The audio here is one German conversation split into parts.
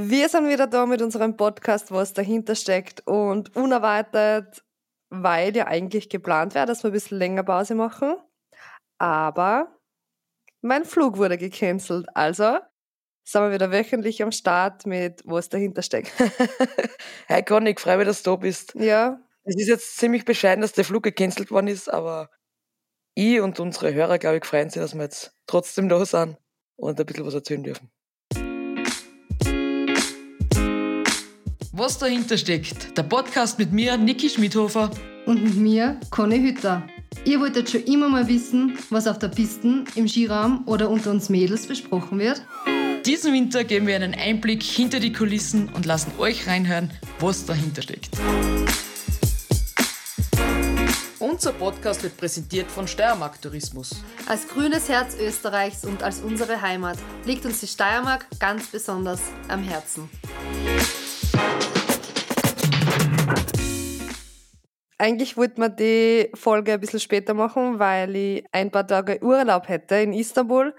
Wir sind wieder da mit unserem Podcast, was dahinter steckt und unerwartet, weil ja eigentlich geplant wäre, dass wir ein bisschen länger Pause machen. Aber mein Flug wurde gecancelt. Also sind wir wieder wöchentlich am Start mit, was dahinter steckt. Hi Conny, ich freue mich, dass du da bist. Ja. Es ist jetzt ziemlich bescheiden, dass der Flug gecancelt worden ist, aber ich und unsere Hörer, glaube ich, freuen sich, dass wir jetzt trotzdem da sind und ein bisschen was erzählen dürfen. Was dahinter steckt, der Podcast mit mir, Niki Schmidhofer. Und mit mir, Conny Hütter. Ihr wolltet schon immer mal wissen, was auf der Pisten, im Skiraum oder unter uns Mädels besprochen wird? Diesen Winter geben wir einen Einblick hinter die Kulissen und lassen euch reinhören, was dahinter steckt. Unser Podcast wird präsentiert von Steiermark Tourismus. Als grünes Herz Österreichs und als unsere Heimat liegt uns die Steiermark ganz besonders am Herzen. Eigentlich wollte man die Folge ein bisschen später machen, weil ich ein paar Tage Urlaub hätte in Istanbul.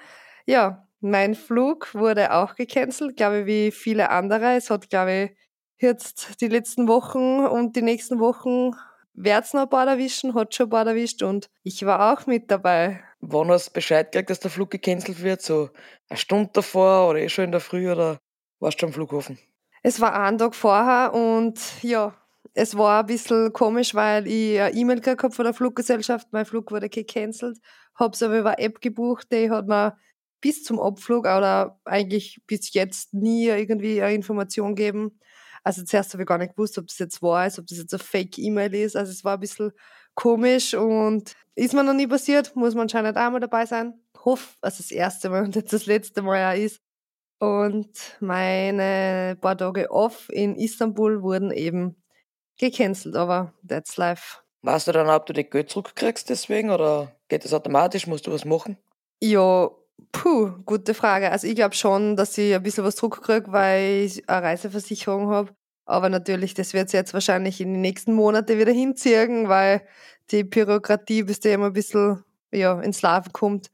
Ja, mein Flug wurde auch gecancelt, glaube ich, wie viele andere. Es hat, glaube ich, jetzt die letzten Wochen und die nächsten Wochen wird's noch ein paar erwischen, hat schon ein paar erwischt und ich war auch mit dabei. Wann hast du Bescheid gekriegt, dass der Flug gecancelt wird? So eine Stunde davor oder eh schon in der Früh oder warst du am Flughafen? Es war ein Tag vorher und ja, es war ein bisschen komisch, weil ich eine E-Mail gekriegt habe von der Fluggesellschaft. Mein Flug wurde gecancelt. Habe es aber über eine App gebucht, die hat mir bis zum Abflug oder eigentlich bis jetzt nie irgendwie eine Information gegeben. Also zuerst habe ich gar nicht gewusst, ob das jetzt wahr ist, ob das jetzt eine Fake-E-Mail ist. Also es war ein bisschen komisch und ist mir noch nie passiert, muss man anscheinend einmal dabei sein. Hoffe, dass das erste Mal und jetzt das letzte Mal ja ist. Und meine paar Tage off in Istanbul wurden eben gecancelt, aber that's life. Weißt du dann, ob du die Geld zurückkriegst deswegen oder geht das automatisch? Musst du was machen? Ja, puh, gute Frage. Also ich glaube schon, dass ich ein bisschen was zurückkriege, weil ich eine Reiseversicherung habe. Aber natürlich, das wird sich jetzt wahrscheinlich in den nächsten Monaten wieder hinziehen, weil die Bürokratie, bis die immer ein bisschen ja, ins Laufen kommt,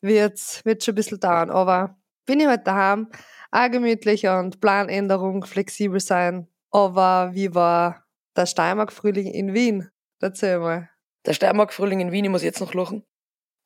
wird, wird schon ein bisschen dauern. Aber bin ich halt daheim, auch gemütlich und Planänderung, flexibel sein. Aber wie war der Steiermark-Frühling in Wien? Erzähl mal. Der Steiermark-Frühling in Wien, ich muss jetzt noch lachen.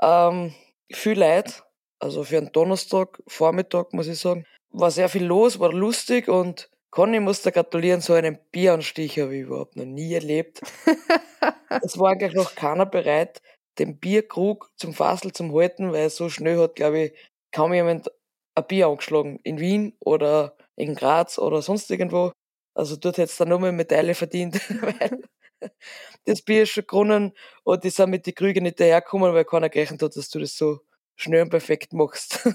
Ähm, viel Leid, also für einen Donnerstag, Vormittag, muss ich sagen. War sehr viel los, war lustig und Conny muss da gratulieren, so einen Bieranstich habe ich überhaupt noch nie erlebt. es war eigentlich noch keiner bereit, den Bierkrug zum Fassel zum halten, weil so schnell hat, glaube ich, kaum jemand ein Bier angeschlagen. In Wien oder in Graz oder sonst irgendwo. Also dort hätte es dann nochmal Medaille verdient, weil das Bier ist schon gewonnen und die sind mit den Krügen nicht dahergekommen, weil keiner gerechnet hat, dass du das so schnell und perfekt machst.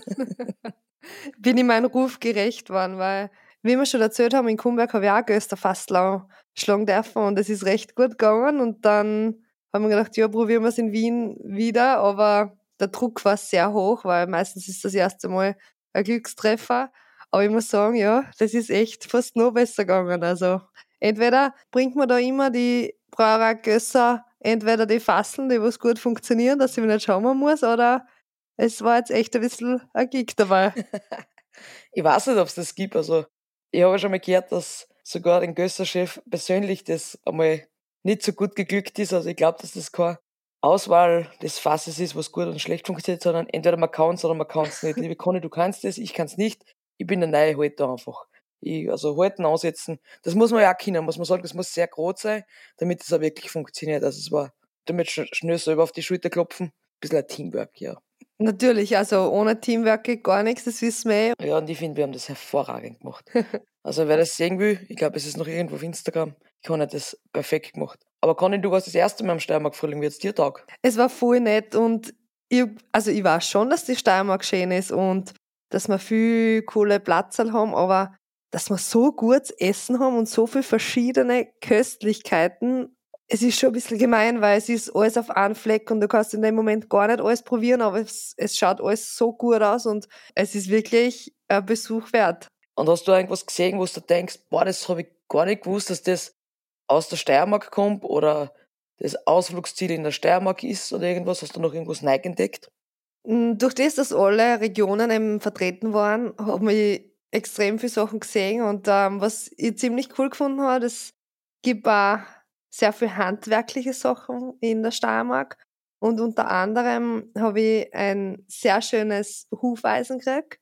Bin ich meinem Ruf gerecht worden, weil, wie wir schon erzählt haben, in Kumberg habe ich auch Göster fast schlagen dürfen und es ist recht gut gegangen und dann haben wir gedacht, ja, probieren wir es in Wien wieder, aber der Druck war sehr hoch, weil meistens ist das erste Mal ein Glückstreffer. Aber ich muss sagen, ja, das ist echt fast noch besser gegangen. Also entweder bringt man da immer die Brauerei Gösser, entweder die Fasseln, die was gut funktionieren, dass ich mich nicht schauen muss, oder es war jetzt echt ein bisschen ein Gig dabei. ich weiß nicht, ob es das gibt. Also ich habe schon mal gehört, dass sogar den Gösser-Chef persönlich das einmal nicht so gut geglückt ist. Also ich glaube, dass das keine Auswahl des Fasses ist, was gut und schlecht funktioniert, sondern entweder man kann es oder man kann es nicht. Liebe Conny, du kannst es, ich kann es nicht. Ich bin der neue Halter einfach. Ich, also halten, ansetzen, das muss man ja auch können, muss man sagen, das muss sehr groß sein, damit es auch wirklich funktioniert. Also es war, damit schnell selber auf die Schulter klopfen, ein bisschen ein Teamwork, ja. Natürlich, also ohne Teamwork geht gar nichts, das wissen wir eh. Ja, und ich finde, wir haben das hervorragend gemacht. also wer das sehen will, ich glaube, es ist noch irgendwo auf Instagram, ich habe das perfekt gemacht. Aber Conny, du warst das erste Mal am Steiermark-Frühling, wie jetzt dir Tag? Es war voll nett und ich, also ich weiß schon, dass die Steiermark schön ist und dass wir viel coole Platzl haben, aber dass wir so gutes Essen haben und so viele verschiedene Köstlichkeiten, es ist schon ein bisschen gemein, weil es ist alles auf einen Fleck und du kannst in dem Moment gar nicht alles probieren, aber es, es schaut alles so gut aus und es ist wirklich ein Besuch wert. Und hast du irgendwas gesehen, wo du denkst, boah, das habe ich gar nicht gewusst, dass das aus der Steiermark kommt oder das Ausflugsziel in der Steiermark ist oder irgendwas? Hast du noch irgendwas neu entdeckt? Hm, durch das, dass alle Regionen eben vertreten waren, hat mich extrem viele Sachen gesehen und ähm, was ich ziemlich cool gefunden habe, es gibt auch sehr viele handwerkliche Sachen in der Steiermark und unter anderem habe ich ein sehr schönes Hufeisen gekriegt.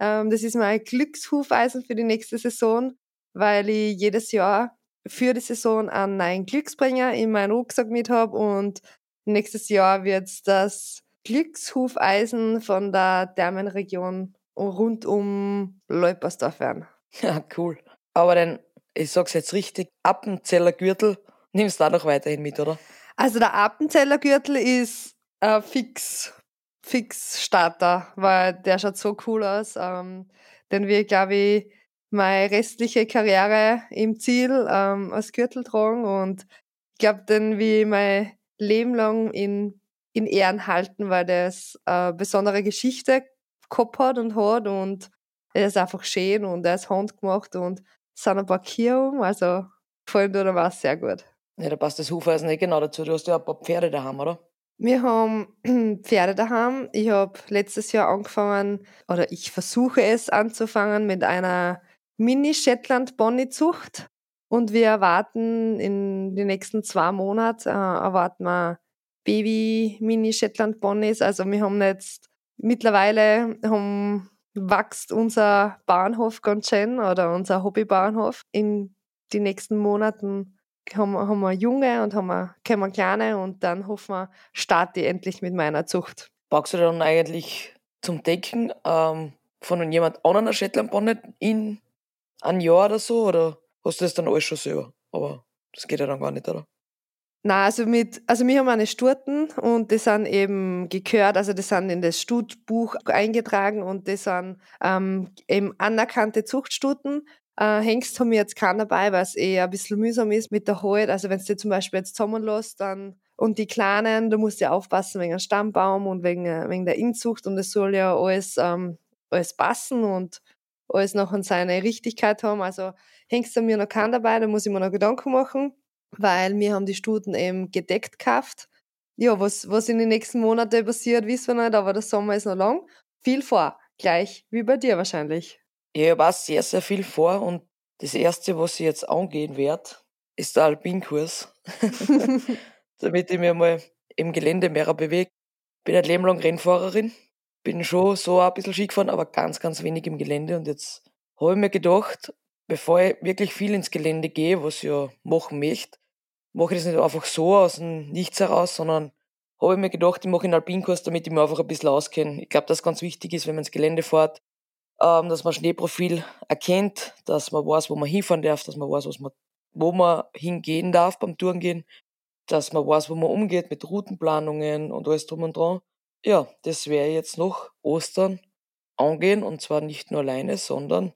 Ähm, das ist mein Glückshufeisen für die nächste Saison, weil ich jedes Jahr für die Saison einen neuen Glücksbringer in meinen Rucksack mit habe und nächstes Jahr wird das Glückshufeisen von der Thermenregion rund um Leupersdorf werden. Ja, cool. Aber dann, ich sag's jetzt richtig, Appenzeller Gürtel nimmst du auch noch weiterhin mit, oder? Also der Appenzeller Gürtel ist äh, fix, fix Starter, weil der schaut so cool aus. Ähm, den wir, glaube ich, meine restliche Karriere im Ziel ähm, als Gürtel tragen und ich glaube, den wie mein Leben lang in, in Ehren halten, weil das eine besondere Geschichte gehabt hat und hat und er ist einfach schön und er ist handgemacht und es sind ein paar Kirchen, also gefällt mir war sehr gut. Ja, da passt das Hufeisen nicht genau dazu. Du hast ja ein paar Pferde daheim, oder? Wir haben Pferde daheim. Ich habe letztes Jahr angefangen, oder ich versuche es anzufangen mit einer Mini-Shetland-Bonny-Zucht. Und wir erwarten in den nächsten zwei Monaten, äh, erwarten wir Baby-Mini-Shetland-Bonnies. Also wir haben jetzt, mittlerweile haben, wächst unser Bahnhof ganz schön oder unser Hobbybahnhof. In den nächsten Monaten haben, haben wir Junge und haben wir, wir Kleine und dann hoffen wir, starte ich endlich mit meiner Zucht. Packst du dann eigentlich zum Decken ähm, von jemand anderen Shetland Bonnet in ein Jahr oder so oder hast du das dann alles schon selber? Aber das geht ja dann gar nicht, oder? Na, also mit, also wir haben eine Sturten und die sind eben gekürt, also die sind in das Stutbuch eingetragen und die sind ähm, eben anerkannte Zuchtstuten. Äh, Hengst haben wir jetzt keinen dabei, weil es eher ein bisschen mühsam ist mit der Halt. Also wenn du die zum Beispiel jetzt zusammenlässt, dann und die Kleinen, da musst du ja aufpassen wegen dem Stammbaum und wegen, äh, wegen der Inzucht und es soll ja alles, ähm, alles passen und alles noch an seine Richtigkeit haben. Also Hengst haben wir noch keinen dabei, da muss ich mir noch Gedanken machen, weil wir haben die Stuten eben gedeckt gekauft. Ja, was, was in den nächsten Monaten passiert, wissen wir nicht, aber der Sommer ist noch lang. Viel vor, gleich wie bei dir wahrscheinlich. Ja, ich weiß sehr, sehr viel vor und das erste, was ich jetzt angehen werde, ist der Alpinkurs. Damit ich mich mal im Gelände mehr bewege. Bin ein Leben lang Rennfahrerin. Bin schon so ein bisschen Ski gefahren, aber ganz, ganz wenig im Gelände. Und jetzt habe ich mir gedacht, bevor ich wirklich viel ins Gelände gehe, was ich ja machen möchte, mache ich das nicht einfach so aus dem Nichts heraus, sondern habe ich mir gedacht, ich mache einen Alpinkurs, damit ich mir einfach ein bisschen auskenne. Ich glaube, dass ganz wichtig ist, wenn man ins Gelände fährt, ähm, dass man Schneeprofil erkennt, dass man weiß, wo man hinfahren darf, dass man weiß, was man, wo man hingehen darf beim Tourengehen, dass man weiß, wo man umgeht mit Routenplanungen und alles drum und dran. Ja, das wäre jetzt noch Ostern angehen und zwar nicht nur alleine, sondern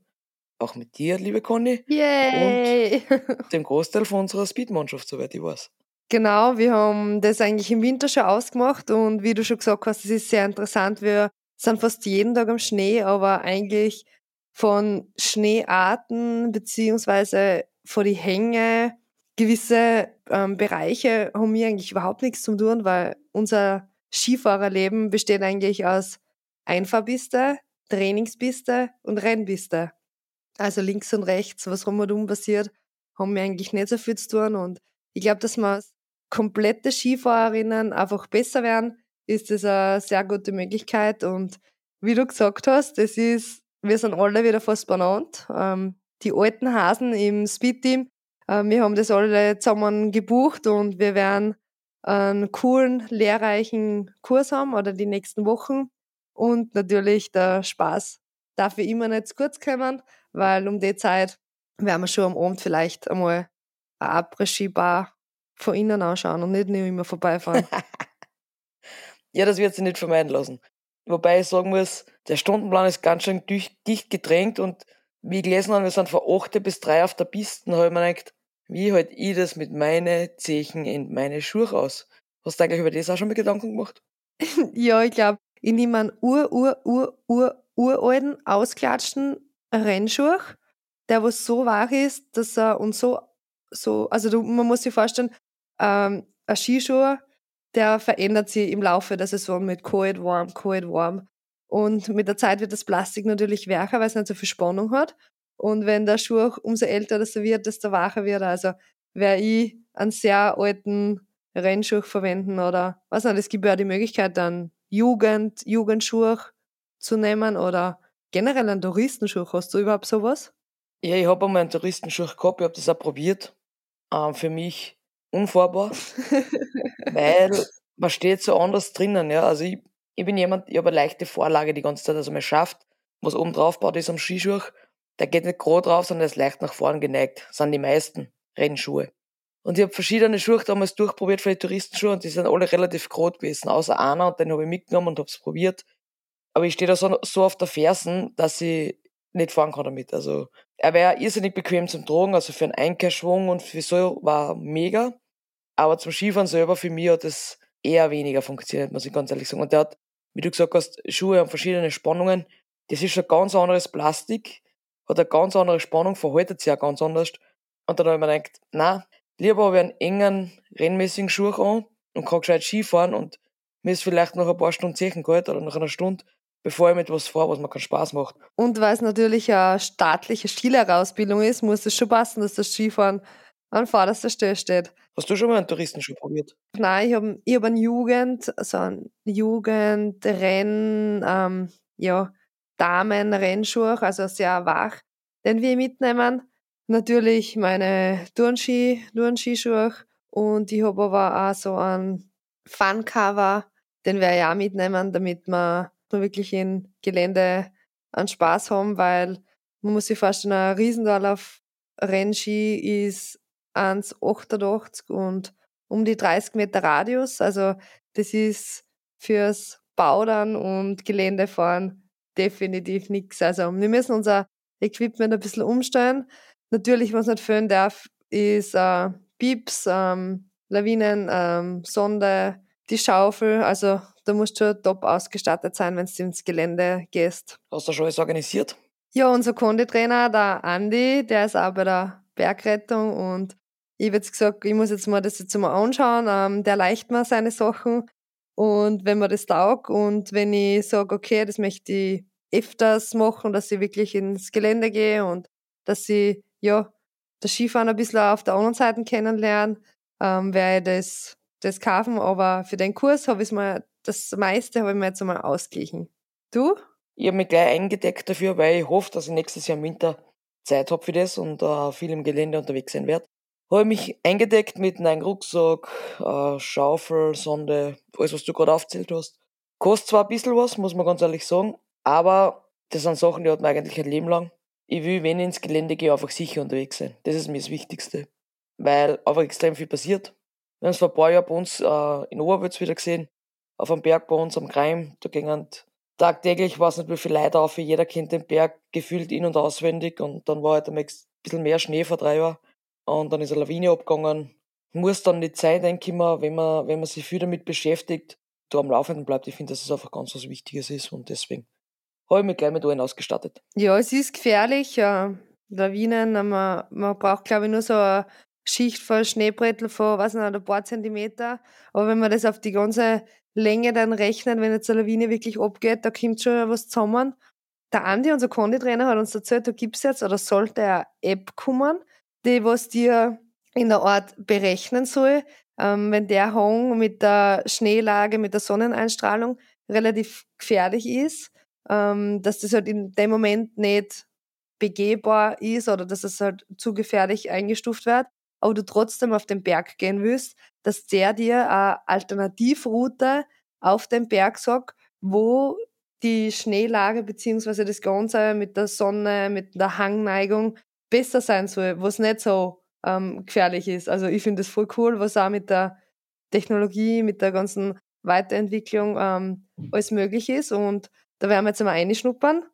auch mit dir, liebe Conny. Yay! Und dem Großteil von unserer Speedmannschaft, soweit ich weiß. Genau, wir haben das eigentlich im Winter schon ausgemacht und wie du schon gesagt hast, es ist sehr interessant. Wir sind fast jeden Tag am Schnee, aber eigentlich von Schneearten beziehungsweise von die Hänge, gewisse ähm, Bereiche haben wir eigentlich überhaupt nichts zu tun, weil unser Skifahrerleben besteht eigentlich aus Einfahrpiste, Trainingspiste und Rennpiste. Also links und rechts, was rundherum passiert, haben wir eigentlich nicht so viel zu tun. Und ich glaube, dass wir komplette Skifahrerinnen einfach besser werden, ist das eine sehr gute Möglichkeit. Und wie du gesagt hast, das ist, wir sind alle wieder fast benannt. Ähm, die alten Hasen im Speed-Team, äh, wir haben das alle zusammen gebucht und wir werden einen coolen, lehrreichen Kurs haben oder die nächsten Wochen. Und natürlich der Spaß darf wie immer nicht zu kurz kommen, weil um die Zeit werden wir schon am Abend vielleicht einmal eine Après-Ski-Bar von innen anschauen und nicht nur immer vorbeifahren. Ja, das wird sich nicht vermeiden lassen. Wobei ich sagen muss, der Stundenplan ist ganz schön dicht gedrängt und wie ich gelesen habe, wir sind von 8 bis 3 auf der Piste, habe ich mir gedacht, wie halt ich das mit meinen Zechen in meine Schuhe aus? Hast du eigentlich über das auch schon mal Gedanken gemacht? ja, ich glaube, ich nehme einen ur, ur, ur, ur, uralten, ausklatschten Rennschuh, der was so weich ist, dass er und so, so, also du, man muss sich vorstellen, ähm, ein Skischuh, der verändert sich im Laufe der Saison mit kalt, warm, kalt, warm. Und mit der Zeit wird das Plastik natürlich weicher, weil es nicht so viel Spannung hat. Und wenn der Schuh umso älter das wird, desto weicher wird er. Also werde ich einen sehr alten Rennschuh verwenden oder was nicht, es gibt ja die Möglichkeit, dann Jugend, Jugendschuh zu nehmen oder generell einen Touristenschuh. Hast du überhaupt sowas? Ja, ich habe einmal einen Touristenschuh gehabt, ich habe das auch probiert. Ähm, für mich unfahrbar, weil man steht so anders drinnen. Ja. Also ich, ich bin jemand, ich habe eine leichte Vorlage die ganze Zeit, also man schafft, was oben drauf baut ist am Skischuh, der geht nicht gerade drauf, sondern ist leicht nach vorn geneigt. Das sind die meisten Rennschuhe. Und ich habe verschiedene Schuhe damals durchprobiert für die Touristenschuhe und die sind alle relativ groß gewesen, außer einer und den habe ich mitgenommen und habe es probiert. Aber ich stehe da so, so auf der Fersen, dass ich nicht fahren kann damit. Also er wäre irrsinnig bequem zum Tragen, also für einen Einkehrschwung und für so war mega. Aber zum Skifahren selber für mich hat das eher weniger funktioniert, muss ich ganz ehrlich sagen. Und der hat, wie du gesagt hast, Schuhe haben verschiedene Spannungen. Das ist ein ganz anderes Plastik, hat eine ganz andere Spannung, verhaltet sich auch ganz anders. Und dann habe ich mir gedacht, na, lieber habe ich einen engen, rennmäßigen Schuh an und kann gescheit Skifahren und mir ist vielleicht noch ein paar Stunden Zechen gehalten oder nach einer Stunde, bevor ich mit was fahre, was mir keinen Spaß macht. Und weil es natürlich eine staatliche Skilehrerausbildung ist, muss es schon passen, dass das Skifahren an vorderster Stelle steht. Hast du schon mal einen Touristenschuh probiert? Nein, ich habe ich hab einen Jugend, also einen Jugendrenn, ähm, ja, Damenrennschuh, also sehr wach, den wir mitnehmen. Natürlich meine Turnski, Turnskischuhe und ich habe aber auch so einen Funcover, den ich auch mitnehmen, damit wir wirklich im Gelände einen Spaß haben, weil man muss sich vorstellen, ein Riesendorlauf Rennski ist 1,88 und um die 30 Meter Radius. Also das ist fürs Baudern und Geländefahren definitiv nichts. Also wir müssen unser Equipment ein bisschen umstellen. Natürlich, was nicht fehlen darf, ist äh, Pieps, ähm, Lawinen, ähm, Sonde, die Schaufel. Also da musst du schon top ausgestattet sein, wenn du ins Gelände gehst. Hast du schon alles organisiert? Ja, unser Konditrainer, der Andi, der ist auch bei der Bergrettung und ich habe jetzt gesagt, ich muss jetzt mal das jetzt mal anschauen, ähm, der leicht mir seine Sachen und wenn mir das taugt und wenn ich sage, okay, das möchte ich öfters machen, dass ich wirklich ins Gelände gehe und dass ich, ja, das Skifahren ein bisschen auf der anderen Seite kennenlerne, ähm, werde ich das, das kaufen, aber für den Kurs habe ich mal, das meiste habe ich mir jetzt einmal ausgeglichen. Du? Ich habe mich gleich eingedeckt dafür, weil ich hoffe, dass ich nächstes Jahr im Winter Zeit habe für das und äh, viel im Gelände unterwegs sein werde habe mich eingedeckt mit einem Rucksack, äh, Schaufel, Sonde, alles, was du gerade aufzählt hast. Kostet zwar ein bisschen was, muss man ganz ehrlich sagen, aber das sind Sachen, die hat man eigentlich ein Leben lang. Ich will, wenn ich ins Gelände gehe, einfach sicher unterwegs sein. Das ist mir das Wichtigste. Weil einfach extrem viel passiert. Wir haben es vor ein paar Jahren bei uns äh, in Oberwitz wieder gesehen, auf einem Berg bei uns am Kreim. Da gingen tagtäglich, weiß nicht wie viele Leute auf, jeder kennt den Berg gefühlt in- und auswendig und dann war halt ein bisschen mehr Schnee vor drei Jahren und dann ist eine Lawine abgegangen. Muss dann denke ich mal, wenn man, wenn man sich viel damit beschäftigt, da am Laufenden bleibt. Ich finde, dass es einfach ganz was Wichtiges ist und deswegen habe ich mich gleich mit allen ausgestattet. Ja, es ist gefährlich. Ja. Lawinen, man, man braucht, glaube ich, nur so eine Schicht von Schneebrettel von, was nicht, ein paar Zentimeter. Aber wenn man das auf die ganze Länge dann rechnet, wenn jetzt eine Lawine wirklich abgeht, da kommt schon was zusammen. Der Andi, unser Konditrainer, hat uns erzählt, da gibt es jetzt oder sollte eine App kommen, die was dir in der Art berechnen soll, ähm, wenn der Hang mit der Schneelage, mit der Sonneneinstrahlung relativ gefährlich ist, ähm, dass das halt in dem Moment nicht begehbar ist oder dass es halt zu gefährlich eingestuft wird, aber du trotzdem auf den Berg gehen willst, dass der dir eine Alternativroute auf den Berg sagt, wo die Schneelage beziehungsweise das Ganze mit der Sonne, mit der Hangneigung besser sein soll, was nicht so ähm, gefährlich ist. Also ich finde das voll cool, was auch mit der Technologie, mit der ganzen Weiterentwicklung ähm, alles möglich ist. Und da werden wir jetzt mal einschnuppern,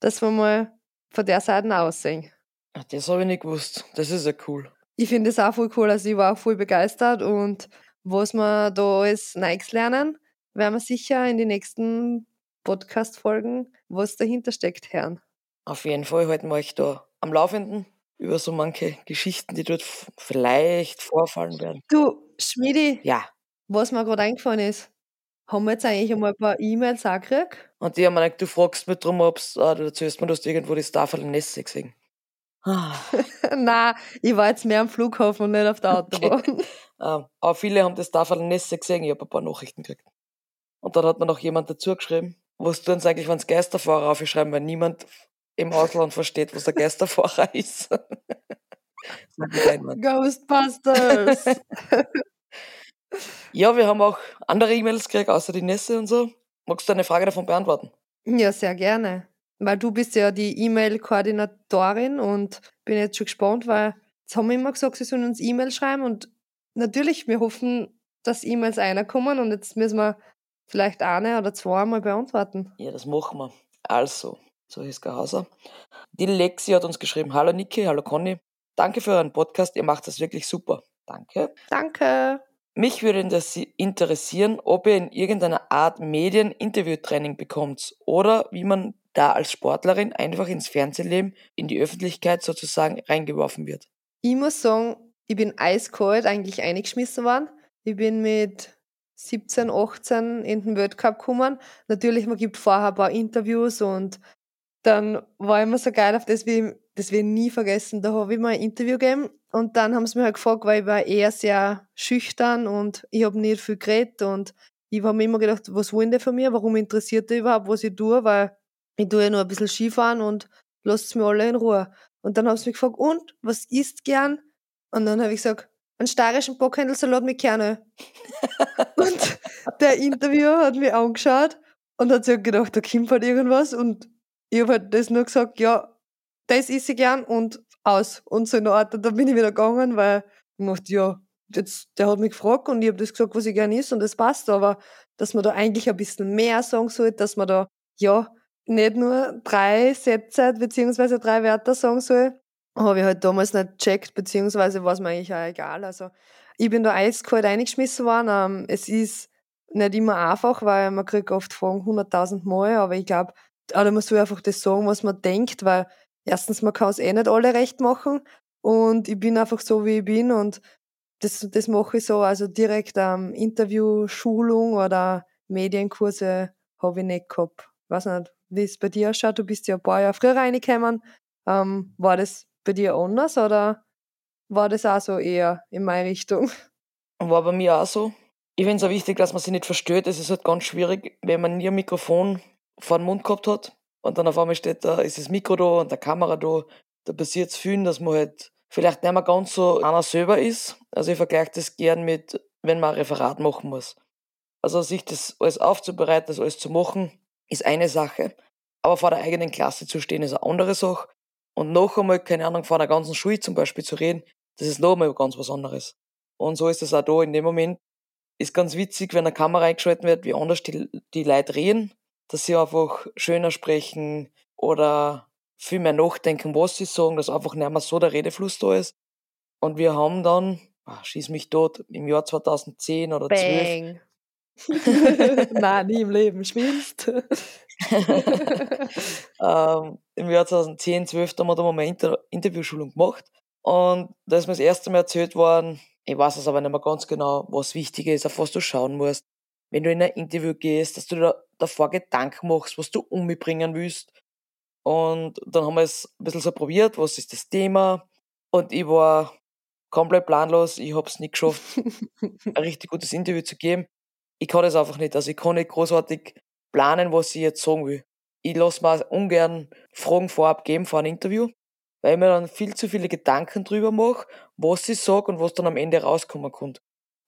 dass wir mal von der Seite aussehen. Ach, das habe ich nicht gewusst. Das ist ja cool. Ich finde das auch voll cool. Also ich war auch voll begeistert und was wir da alles Nikes lernen, werden wir sicher in den nächsten Podcast-Folgen, was dahinter steckt, hören. Auf jeden Fall halten wir euch da am Laufenden über so manche Geschichten, die dort vielleicht vorfallen werden. Du, Schmidi, Ja. was mir gerade eingefallen ist, haben wir jetzt eigentlich einmal ein paar E-Mails auch gekriegt? Und die haben mir gedacht, du fragst mich drum, ob's, ah, du erzählst mir, du hast irgendwo die Staffel Nesse gesehen. Ah. Nein, ich war jetzt mehr am Flughafen und nicht auf der Autobahn. Okay. Ähm, aber viele haben das Staffel Nesse gesehen, ich habe ein paar Nachrichten gekriegt. Und dann hat mir noch jemand dazu geschrieben, was tun sie eigentlich, wenn es Geisterfahrer aufschreiben, weil niemand im Ausland versteht, was der Geisterfahrer ist. Ghostbusters! ja, wir haben auch andere E-Mails gekriegt, außer die Nässe und so. Magst du eine Frage davon beantworten? Ja, sehr gerne. Weil du bist ja die E-Mail-Koordinatorin und bin jetzt schon gespannt, weil jetzt haben wir immer gesagt, sie sollen uns E-Mail schreiben und natürlich, wir hoffen, dass E-Mails reinkommen und jetzt müssen wir vielleicht eine oder zwei mal beantworten. Ja, das machen wir. Also, so ist Hauser. Die Lexi hat uns geschrieben, hallo Niki, hallo Conny. Danke für euren Podcast, ihr macht das wirklich super. Danke. Danke. Mich würde interessieren, ob ihr in irgendeiner Art Medien-Interview-Training bekommt oder wie man da als Sportlerin einfach ins Fernsehleben, in die Öffentlichkeit sozusagen reingeworfen wird. Ich muss sagen, ich bin eiskalt eigentlich eingeschmissen worden. Ich bin mit 17, 18 in den Weltcup gekommen. Natürlich, man gibt vorher ein paar Interviews und dann war immer so geil auf das, wie das wir nie vergessen. Da habe ich mal ein Interview gegeben und dann haben sie mich halt gefragt, weil ich war eher sehr schüchtern und ich habe nicht viel geredet und ich habe mir immer gedacht, was wollen die von mir? Warum interessiert die überhaupt, was ich tue? Weil ich tue ja nur ein bisschen Skifahren und lasst mir alle in Ruhe. Und dann haben sie mich gefragt, und, was isst gern? Und dann habe ich gesagt, einen steirischen Bockhändelsalat mit Kerne. und der Interviewer hat mich angeschaut und hat sich gedacht, da kommt halt irgendwas. Und ich habe halt das nur gesagt, ja, das esse ich gern und aus. Und so in der Art. Und bin ich wieder gegangen, weil ich dachte, ja, jetzt, der hat mich gefragt und ich habe das gesagt, was ich gern isst und das passt. Aber dass man da eigentlich ein bisschen mehr sagen sollte, dass man da, ja, nicht nur drei Sätze beziehungsweise drei Wörter sagen soll, habe ich halt damals nicht gecheckt, beziehungsweise war es mir eigentlich auch egal. Also ich bin da eiskalt eingeschmissen worden. Ähm, es ist nicht immer einfach, weil man kriegt oft Fragen hunderttausend Mal, aber ich glaube, oder man soll einfach das sagen, was man denkt, weil erstens, man kann es eh nicht alle recht machen und ich bin einfach so, wie ich bin und das, das mache ich so, also direkt ähm, Interview, Schulung oder Medienkurse habe ich nicht gehabt. Weiß nicht, wie es bei dir ausschaut. Du bist ja ein paar Jahre früher reingekommen. Ähm, war das bei dir anders oder war das auch so eher in meine Richtung? War bei mir auch so. Ich finde es auch wichtig, dass man sich nicht verstört. Es ist halt ganz schwierig, wenn man nie ein Mikrofon vor den Mund gehabt hat und dann auf einmal steht da, ist das Mikro da und der Kamera da. Da passiert es viel, dass man halt vielleicht nicht mehr ganz so einer selber ist. Also ich vergleiche das gern mit, wenn man ein Referat machen muss. Also sich das alles aufzubereiten, das alles zu machen, ist eine Sache. Aber vor der eigenen Klasse zu stehen, ist eine andere Sache. Und noch einmal, keine Ahnung, vor einer ganzen Schule zum Beispiel zu reden, das ist noch einmal ganz was anderes. Und so ist es auch da in dem Moment. Ist ganz witzig, wenn eine Kamera eingeschaltet wird, wie anders die, die Leute reden dass sie einfach schöner sprechen oder viel mehr nachdenken, was sie sagen, dass einfach nicht mehr so der Redefluss da ist. Und wir haben dann, ach, schieß mich tot, im Jahr 2010 oder Bang. 12. Nein, nie im Leben, schwinst. ähm, Im Jahr 2010, 12 haben wir da mal eine Inter Interviewschulung gemacht. Und da ist mir das erste Mal erzählt worden, ich weiß es aber nicht mehr ganz genau, was wichtig ist, auf was du schauen musst wenn du in ein Interview gehst, dass du da davor Gedanken machst, was du umbringen willst. Und dann haben wir es ein bisschen so probiert, was ist das Thema. Und ich war komplett planlos. Ich habe es nicht geschafft, ein richtig gutes Interview zu geben. Ich kann das einfach nicht. Also ich kann nicht großartig planen, was ich jetzt sagen will. Ich lasse mir ungern Fragen vorab geben vor einem Interview, weil ich mir dann viel zu viele Gedanken drüber mache, was ich sage und was dann am Ende rauskommen kann.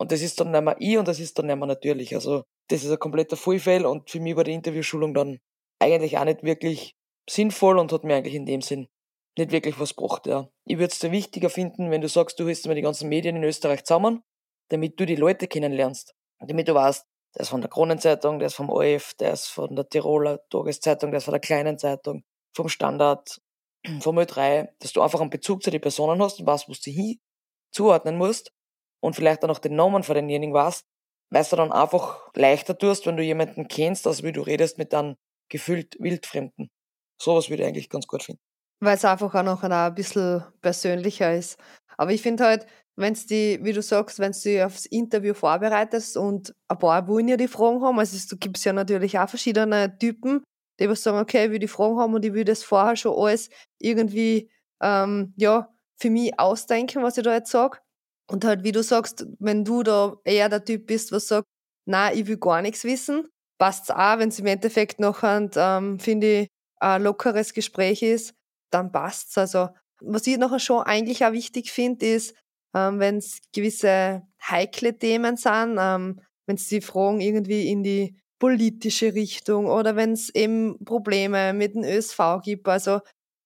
Und das ist dann nicht mehr ich und das ist dann nicht mehr natürlich. Also das ist ein kompletter Fullfail und für mich war die Interviewschulung dann eigentlich auch nicht wirklich sinnvoll und hat mir eigentlich in dem Sinn nicht wirklich was gebracht. Ja. Ich würde es dir wichtiger finden, wenn du sagst, du hast mal die ganzen Medien in Österreich zusammen, damit du die Leute kennenlernst. Damit du weißt, der ist von der Kronenzeitung, der ist vom ORF, der ist von der Tiroler Tageszeitung, der ist von der Kleinen Zeitung, vom Standard, vom Ö3, dass du einfach einen Bezug zu den Personen hast und weißt, wo du hin zuordnen musst und vielleicht auch noch den Namen von denjenigen weißt, weil du dann einfach leichter tust, wenn du jemanden kennst, als wie du redest mit einem gefühlt Wildfremden. Sowas würde ich eigentlich ganz gut finden. Weil es einfach auch noch ein bisschen persönlicher ist. Aber ich finde halt, wenn es die, wie du sagst, wenn du aufs Interview vorbereitest und ein paar wollen ja die Fragen haben, also es gibt ja natürlich auch verschiedene Typen, die was sagen, okay, ich will die Fragen haben und ich will das vorher schon alles irgendwie, ähm, ja, für mich ausdenken, was ich da jetzt sag. Und halt, wie du sagst, wenn du da eher der Typ bist, was sagt, na, ich will gar nichts wissen, passt's auch, wenn es im Endeffekt noch ein, ähm, finde ich, ein lockeres Gespräch ist, dann passt's. Also, was ich nachher schon eigentlich auch wichtig finde, ist, ähm, wenn es gewisse heikle Themen sind, ähm, wenn es die Fragen irgendwie in die politische Richtung oder wenn es eben Probleme mit dem ÖSV gibt. Also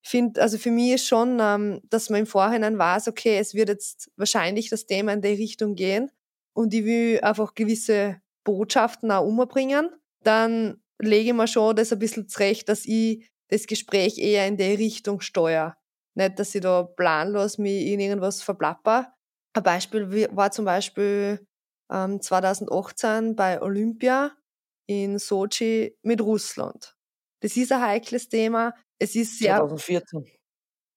finde, also für mich ist schon, ähm, dass man im Vorhinein weiß, okay, es wird jetzt wahrscheinlich das Thema in die Richtung gehen und ich will einfach gewisse Botschaften auch umbringen, dann lege ich mir schon das ein bisschen zurecht, dass ich das Gespräch eher in die Richtung steuere. Nicht, dass ich da planlos mich in irgendwas verplapper. Ein Beispiel war zum Beispiel ähm, 2018 bei Olympia in Sochi mit Russland. Das ist ein heikles Thema. Es ist sehr. 2014.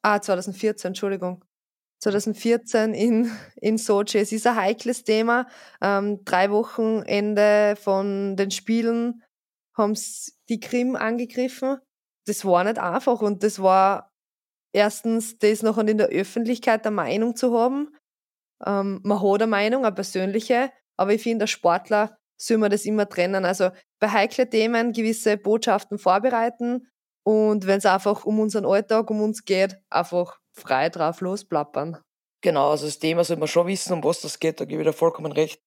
Ah, 2014, Entschuldigung. 2014 in, in Sochi. Es ist ein heikles Thema. Ähm, drei Wochen Ende von den Spielen haben sie die Krim angegriffen. Das war nicht einfach und das war erstens, das noch in der Öffentlichkeit eine Meinung zu haben. Ähm, man hat eine Meinung, eine persönliche, aber ich finde, als Sportler soll man das immer trennen. Also bei heiklen Themen gewisse Botschaften vorbereiten und wenn es einfach um unseren Alltag, um uns geht, einfach frei drauf losplappern. Genau, also das Thema soll man schon wissen, um was das geht, da gebe ich dir vollkommen recht.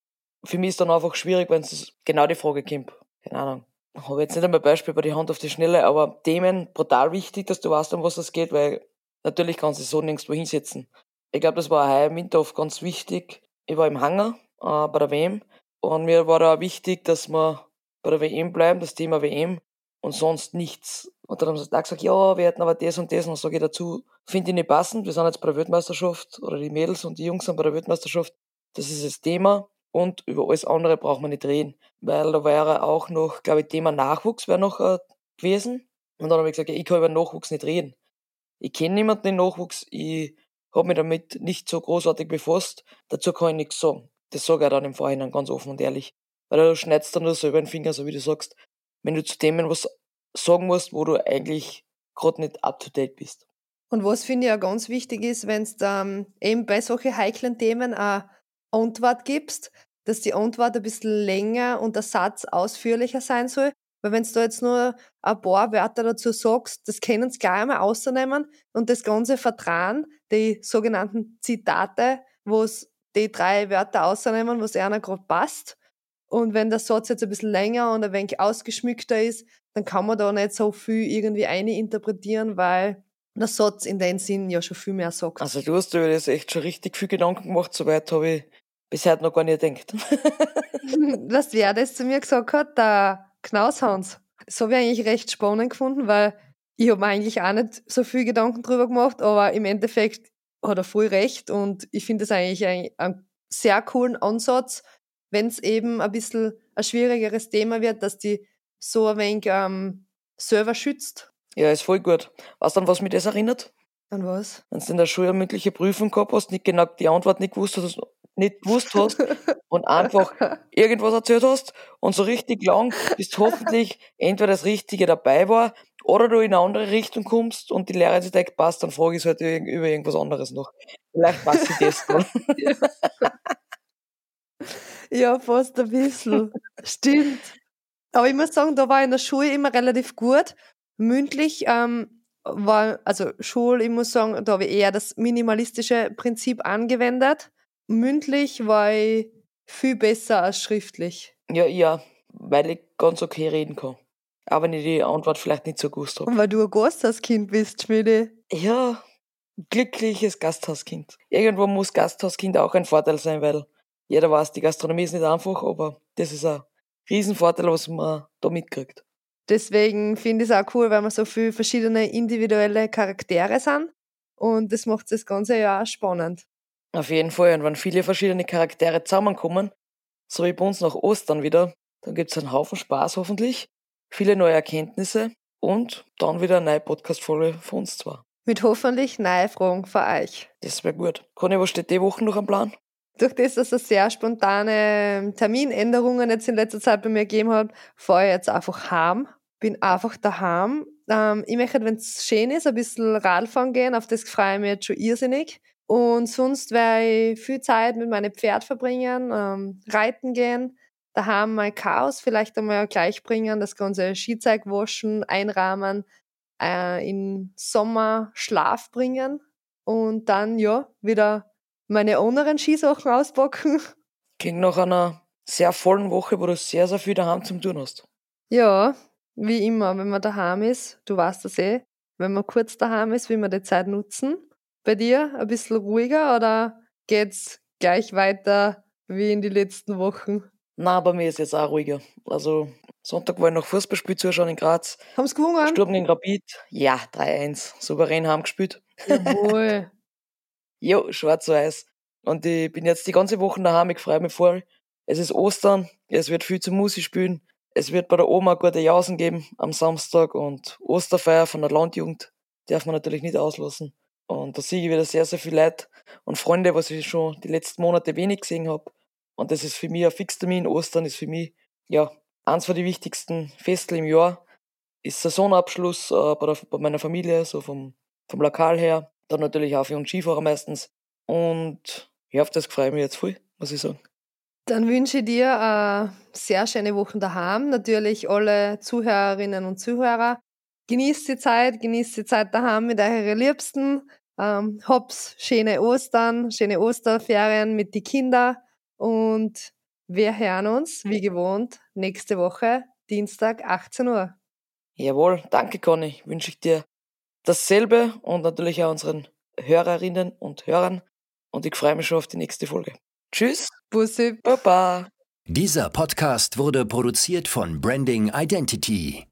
Für mich ist dann einfach schwierig, wenn es genau die Frage kommt. Keine Ahnung. Ich habe jetzt nicht einmal Beispiel bei die Hand auf die Schnelle, aber Themen brutal wichtig, dass du weißt, um was das geht, weil natürlich kannst du so nirgendwo hinsetzen. Ich glaube, das war heuer im Winter oft ganz wichtig. Ich war im Hangar äh, bei der WM und mir war auch wichtig, dass wir bei der WM bleiben, das Thema WM und sonst nichts. Und dann haben sie gesagt, ja, wir hätten aber das und das. Und sage ich dazu, finde ich nicht passend. Wir sind jetzt bei der Weltmeisterschaft oder die Mädels und die Jungs sind bei der Weltmeisterschaft. Das ist das Thema. Und über alles andere braucht man nicht reden. Weil da wäre auch noch, glaube ich, Thema Nachwuchs wäre noch äh, gewesen. Und dann habe ich gesagt, ja, ich kann über Nachwuchs nicht reden. Ich kenne niemanden in Nachwuchs. Ich habe mich damit nicht so großartig befasst. Dazu kann ich nichts sagen. Das sage ich dann im Vorhinein ganz offen und ehrlich. Weil du schneidest dann nur selber den Finger, so wie du sagst, wenn du zu Themen was sagen musst, wo du eigentlich gerade nicht up to date bist. Und was finde ich auch ganz wichtig ist, wenn du ähm, eben bei solchen heiklen Themen eine Antwort gibst, dass die Antwort ein bisschen länger und der Satz ausführlicher sein soll. Weil wenn du da jetzt nur ein paar Wörter dazu sagst, das können sie gleich einmal ausnehmen und das Ganze vertrauen, die sogenannten Zitate, wo es die drei Wörter ausnehmen, was einer gerade passt. Und wenn der Satz jetzt ein bisschen länger und ein wenig ausgeschmückter ist, dann kann man da nicht so viel irgendwie eine interpretieren, weil der Satz in dem Sinn ja schon viel mehr sagt. Also du hast dir das echt schon richtig viel Gedanken gemacht, soweit habe ich bisher noch gar nicht gedacht. Was wer das zu mir gesagt hat, der Knaushans. Das habe ich eigentlich recht spannend gefunden, weil ich habe mir eigentlich auch nicht so viel Gedanken drüber gemacht, aber im Endeffekt hat er voll recht und ich finde das eigentlich ein, einen sehr coolen Ansatz, wenn es eben ein bisschen ein schwierigeres Thema wird, dass die so ein wenig ähm, selber schützt. Ja, ist voll gut. Weißt du, an was mich das erinnert? An was? Wenn du in der Schule eine mündliche Prüfung gehabt hast, nicht genau die Antwort nicht gewusst hast, nicht gewusst hast und einfach irgendwas erzählt hast und so richtig lang, bis hoffentlich entweder das Richtige dabei war oder du in eine andere Richtung kommst und die Lehrerin sich denkt, passt, dann frage ich halt über irgendwas anderes noch. Vielleicht passt sie das dann. ja, fast ein bisschen. Stimmt. Aber ich muss sagen, da war ich in der Schule immer relativ gut. Mündlich ähm, war, also Schule, ich muss sagen, da habe ich eher das minimalistische Prinzip angewendet. Mündlich war ich viel besser als schriftlich. Ja, ja, weil ich ganz okay reden kann. Aber wenn ich die Antwort vielleicht nicht so gewusst habe. Und weil du ein Gasthauskind bist, Schmiede. Ja, glückliches Gasthauskind. Irgendwo muss Gasthauskind auch ein Vorteil sein, weil jeder weiß, die Gastronomie ist nicht einfach, aber das ist ein Riesenvorteil, was man da mitkriegt. Deswegen finde ich es auch cool, weil wir so viele verschiedene individuelle Charaktere sind. Und das macht das ganze Jahr spannend. Auf jeden Fall. Und wenn viele verschiedene Charaktere zusammenkommen, so wie bei uns nach Ostern wieder, dann gibt es einen Haufen Spaß hoffentlich, viele neue Erkenntnisse und dann wieder eine neue Podcast-Folge von uns zwar. Mit hoffentlich neue Fragen für euch. Das wäre gut. Conny, was steht die Woche noch am Plan? Durch das, dass es sehr spontane Terminänderungen jetzt in letzter Zeit bei mir gegeben hat, fahre ich jetzt einfach heim bin einfach daheim. Ähm, ich möchte, wenn es schön ist, ein bisschen Radfahren gehen. Auf das freue ich mich jetzt schon irrsinnig. Und sonst werde ich viel Zeit mit meinem Pferd verbringen, ähm, reiten gehen, daheim mein Chaos vielleicht einmal gleich bringen, das ganze Skizeug waschen, einrahmen, äh, in Sommer Schlaf bringen und dann ja wieder meine anderen Skisachen auspacken. Klingt nach einer sehr vollen Woche, wo du sehr, sehr viel daheim zum tun hast. Ja, wie immer, wenn man daheim ist, du weißt das eh, wenn man kurz daheim ist, will man die Zeit nutzen. Bei dir ein bisschen ruhiger oder geht's gleich weiter wie in die letzten Wochen? Na, bei mir ist jetzt auch ruhiger. Also Sonntag war ich noch Fußballspiel zuschauen in Graz. Haben's gewonnen? Sturm gegen Rapid. Ja, 3-1. Souverän haben gespielt. Jawohl. jo, schwarz-weiß. Und ich bin jetzt die ganze Woche daheim, ich freue mich voll. Es ist Ostern, es wird viel zum Musik spielen. Es wird bei der Oma gute Jausen geben am Samstag und Osterfeier von der Landjugend darf man natürlich nicht auslassen. Und da sehe ich wieder sehr, sehr viel Leute und Freunde, was ich schon die letzten Monate wenig gesehen habe. Und das ist für mich ein Fixtermin. Ostern ist für mich, ja, eins von den wichtigsten Festel im Jahr. Ist Saisonabschluss äh, bei, der, bei meiner Familie, so vom, vom Lokal her. Dann natürlich auch für uns Skifahrer meistens. Und ja, auf das freue ich mich jetzt voll, muss ich sagen. Dann wünsche ich dir äh, sehr schöne Wochen daheim. Natürlich alle Zuhörerinnen und Zuhörer. Genießt die Zeit, genießt die Zeit daheim mit euren Liebsten. Ähm, hab's schöne Ostern, schöne Osterferien mit den Kindern und wir hören uns, wie gewohnt, nächste Woche, Dienstag, 18 Uhr. Jawohl, danke Conny. Wünsche ich dir dasselbe und natürlich auch unseren Hörerinnen und Hörern. Und ich freue mich schon auf die nächste Folge. Tschüss. Bussi. Baba. Dieser Podcast wurde produziert von Branding Identity.